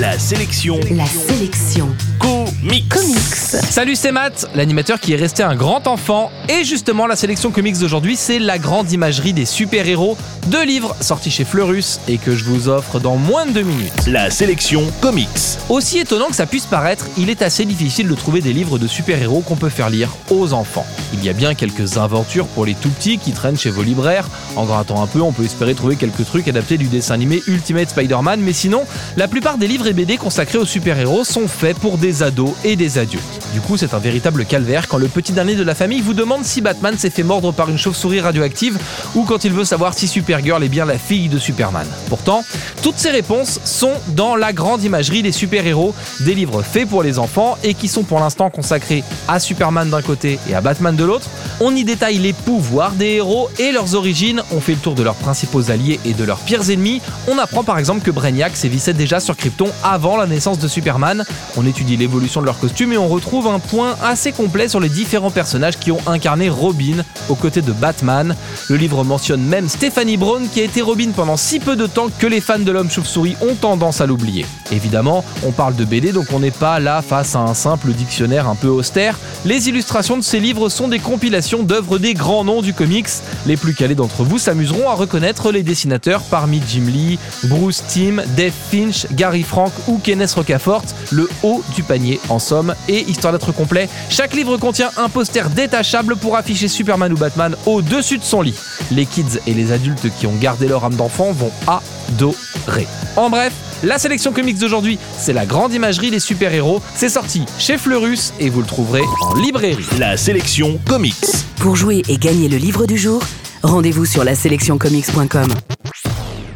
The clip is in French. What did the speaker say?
La sélection. La sélection. Comics. Comics. Salut, c'est Matt, l'animateur qui est resté un grand enfant. Et justement, la sélection comics d'aujourd'hui, c'est la grande imagerie des super-héros. Deux livres sortis chez Fleurus et que je vous offre dans moins de deux minutes. La sélection comics. Aussi étonnant que ça puisse paraître, il est assez difficile de trouver des livres de super-héros qu'on peut faire lire aux enfants. Il y a bien quelques aventures pour les tout petits qui traînent chez vos libraires. En grattant un peu, on peut espérer trouver quelques trucs adaptés du dessin animé Ultimate Spider-Man, mais sinon, la plupart des livres et BD consacrés aux super-héros sont faits pour des ados et des adultes. Du coup, c'est un véritable calvaire quand le petit dernier de la famille vous demande si Batman s'est fait mordre par une chauve-souris radioactive ou quand il veut savoir si Supergirl est bien la fille de Superman. Pourtant, toutes ces réponses sont dans la grande imagerie des super-héros, des livres faits pour les enfants et qui sont pour l'instant consacrés à Superman d'un côté et à Batman de l'autre. On y détaille les pouvoirs des héros et leurs origines, on fait le tour de leurs principaux alliés et de leurs pires ennemis. On apprend par exemple que Brainiac sévissait déjà sur Krypton avant la naissance de Superman. On étudie l'évolution de leurs costumes et on retrouve un point assez complet sur les différents personnages qui ont incarné Robin aux côtés de Batman. Le livre mentionne même Stephanie Brown qui a été Robin pendant si peu de temps que les fans de l'homme chauve-souris ont tendance à l'oublier. Évidemment, on parle de BD donc on n'est pas là face à un simple dictionnaire un peu austère. Les illustrations de ces livres sont des compilations d'œuvres des grands noms du comics. Les plus calés d'entre vous s'amuseront à reconnaître les dessinateurs parmi Jim Lee, Bruce Timm, Dave Finch, Gary Frank ou Kenneth Rocafort, le haut du panier en somme. Et histoire d'être complet, chaque livre contient un poster détachable pour afficher Superman ou Batman au-dessus de son lit. Les kids et les adultes qui ont gardé leur âme d'enfant vont adorer. En bref, la sélection comics d'aujourd'hui, c'est la grande imagerie des super-héros. C'est sorti chez Fleurus et vous le trouverez en librairie. La sélection comics. Pour jouer et gagner le livre du jour, rendez-vous sur la sélectioncomics.com.